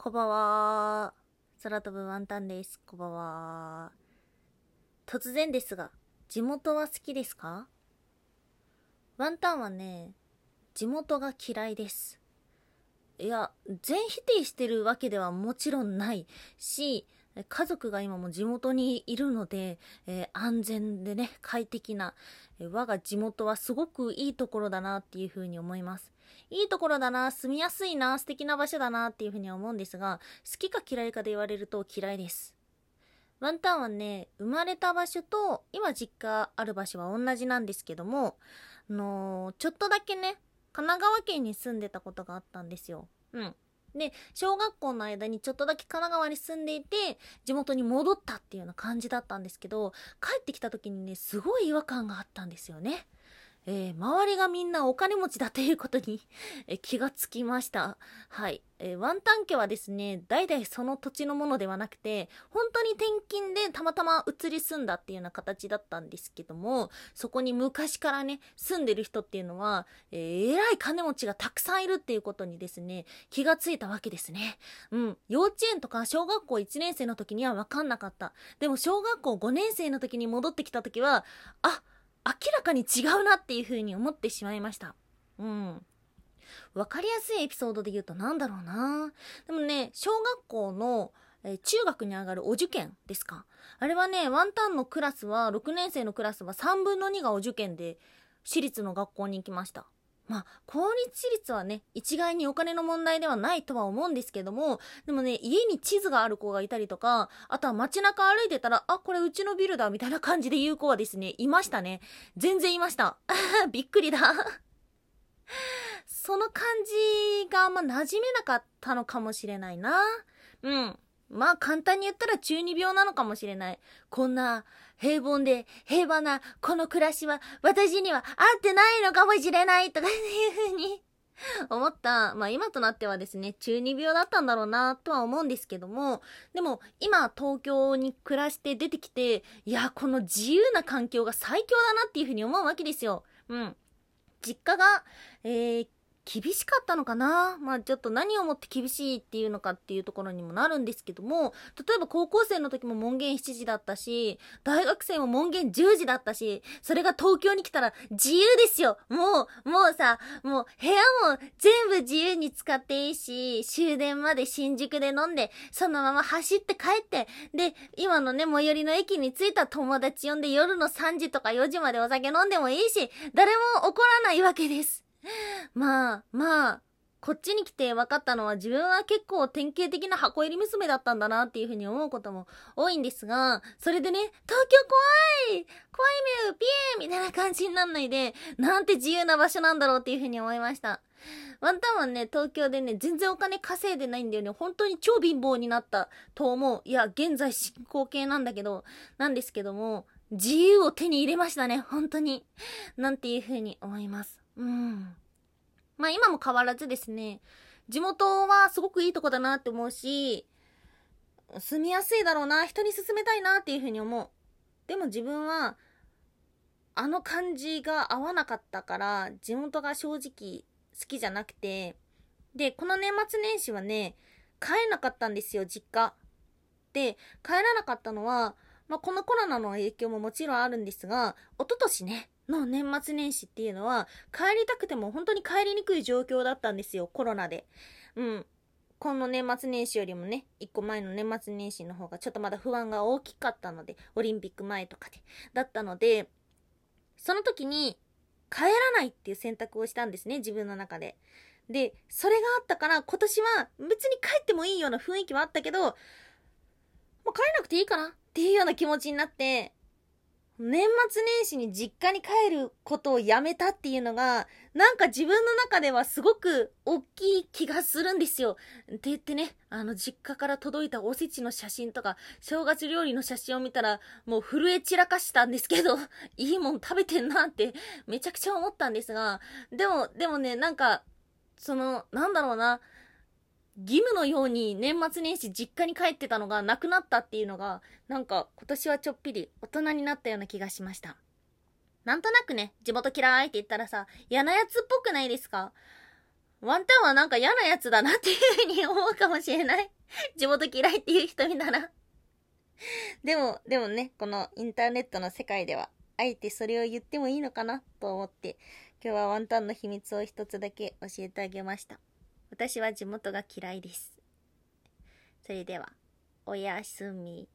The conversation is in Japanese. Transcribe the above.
こんばんは。空飛ぶワンタンです。こんばんは。突然ですが、地元は好きですか？ワンタンはね、地元が嫌いです。いや、全否定してるわけではもちろんないし、家族が今も地元にいるので、えー安全でね、快適な、えー我が地元はすごくいいところだなっていうふうに思います。いいところだな、住みやすいな、素敵な場所だなっていうふうに思うんですが、好きか嫌いかで言われると嫌いです。ワンタンはね、生まれた場所と今実家ある場所は同じなんですけども、あのちょっとだけね、神奈川県に住んでたことがあったんですよ。うん。で、小学校の間にちょっとだけ神奈川に住んでいて、地元に戻ったっていうような感じだったんですけど、帰ってきた時にね、すごい違和感があったんですよね。えー周りがみんなお金持ちだということにえ気がつきました。はい。えーワンタン家はですね、代々その土地のものではなくて、本当に転勤でたまたま移り住んだっていうような形だったんですけども、そこに昔からね、住んでる人っていうのは、えー偉い金持ちがたくさんいるっていうことにですね、気がついたわけですね。うん。幼稚園とか小学校1年生の時には分かんなかった。でも小学校5年生の時に戻ってきた時は、あ、明らかに違うなっていう風に思ってしまいました。うん。わかりやすいエピソードで言うとなんだろうなでもね、小学校の、えー中学に上がるお受験ですか。あれはね、ワンタンのクラスは、6年生のクラスは3分の2がお受験で、私立の学校に行きました。まあ、公立私立はね、一概にお金の問題ではないとは思うんですけども、でもね、家に地図がある子がいたりとか、あとは街中歩いてたら、あ、これうちのビルだ、みたいな感じで言う子はですね、いましたね。全然いました。びっくりだ。その感じがあんま馴染めなかったのかもしれないな。うん。まあ簡単に言ったら中二病なのかもしれない。こんな平凡で平和なこの暮らしは私には合ってないのかもしれないとかいうふうに思った。まあ今となってはですね、中二病だったんだろうなとは思うんですけども、でも今東京に暮らして出てきて、いや、この自由な環境が最強だなっていうふうに思うわけですよ。うん。実家が、えー、厳しかったのかな？まあちょっと何をもって厳しいっていうのかっていうところにもなるんですけども、例えば高校生の時も門限7時だったし、大学生も門限10時だったし、それが東京に来たら自由ですよもう、もうさ、もう部屋も全部自由に使っていいし、終電まで新宿で飲んで、そのまま走って帰って、で、今のね、最寄りの駅に着いた友達呼んで夜の3時とか4時までお酒飲んでもいいし、誰も怒らないわけです。まあ、まあ、こっちに来て分かったのは自分は結構典型的な箱入り娘だったんだなっていうふうに思うことも多いんですが、それでね、東京怖い怖い目ピエーみたいな感じになんないで、なんて自由な場所なんだろうっていうふうに思いました。ワンタンはね、東京でね、全然お金稼いでないんだよね。本当に超貧乏になったと思う。いや、現在進行形なんだけど、なんですけども、自由を手に入れましたね、本当に。なんていうふうに思います。うん。まあ今も変わらずですね、地元はすごくいいとこだなって思うし、住みやすいだろうな、人に勧めたいなっていうふうに思う。でも自分は、あの感じが合わなかったから、地元が正直好きじゃなくて、で、この年末年始はね、帰れなかったんですよ、実家。で、帰らなかったのは、まあ、このコロナの影響ももちろんあるんですが、一昨年ね、の年末年始っていうのは、帰りたくても本当に帰りにくい状況だったんですよ、コロナで。うん。この年末年始よりもね、一個前の年末年始の方がちょっとまだ不安が大きかったので、オリンピック前とかで。だったので、その時に帰らないっていう選択をしたんですね、自分の中で。で、それがあったから今年は別に帰ってもいいような雰囲気はあったけど、もう帰らなくていいかなっていうような気持ちになって、年末年始に実家に帰ることをやめたっていうのが、なんか自分の中ではすごく大きい気がするんですよ。って言ってね、あの実家から届いたおせちの写真とか、正月料理の写真を見たら、もう震え散らかしたんですけど、いいもん食べてんなってめちゃくちゃ思ったんですが、でも、でもね、なんか、その、なんだろうな、義務のように年末年始実家に帰ってたのがなくなったっていうのが、なんか今年はちょっぴり大人になったような気がしました。なんとなくね、地元嫌いって言ったらさ、嫌なやつっぽくないですか？ワンタンはなんか嫌なやつだなっていうふうに思うかもしれない。地元嫌いっていう人見たら。でも、でもね、このインターネットの世界では、あえてそれを言ってもいいのかなと思って、今日はワンタンの秘密を一つだけ教えてあげました。私は地元が嫌いです。それでは、おやすみ。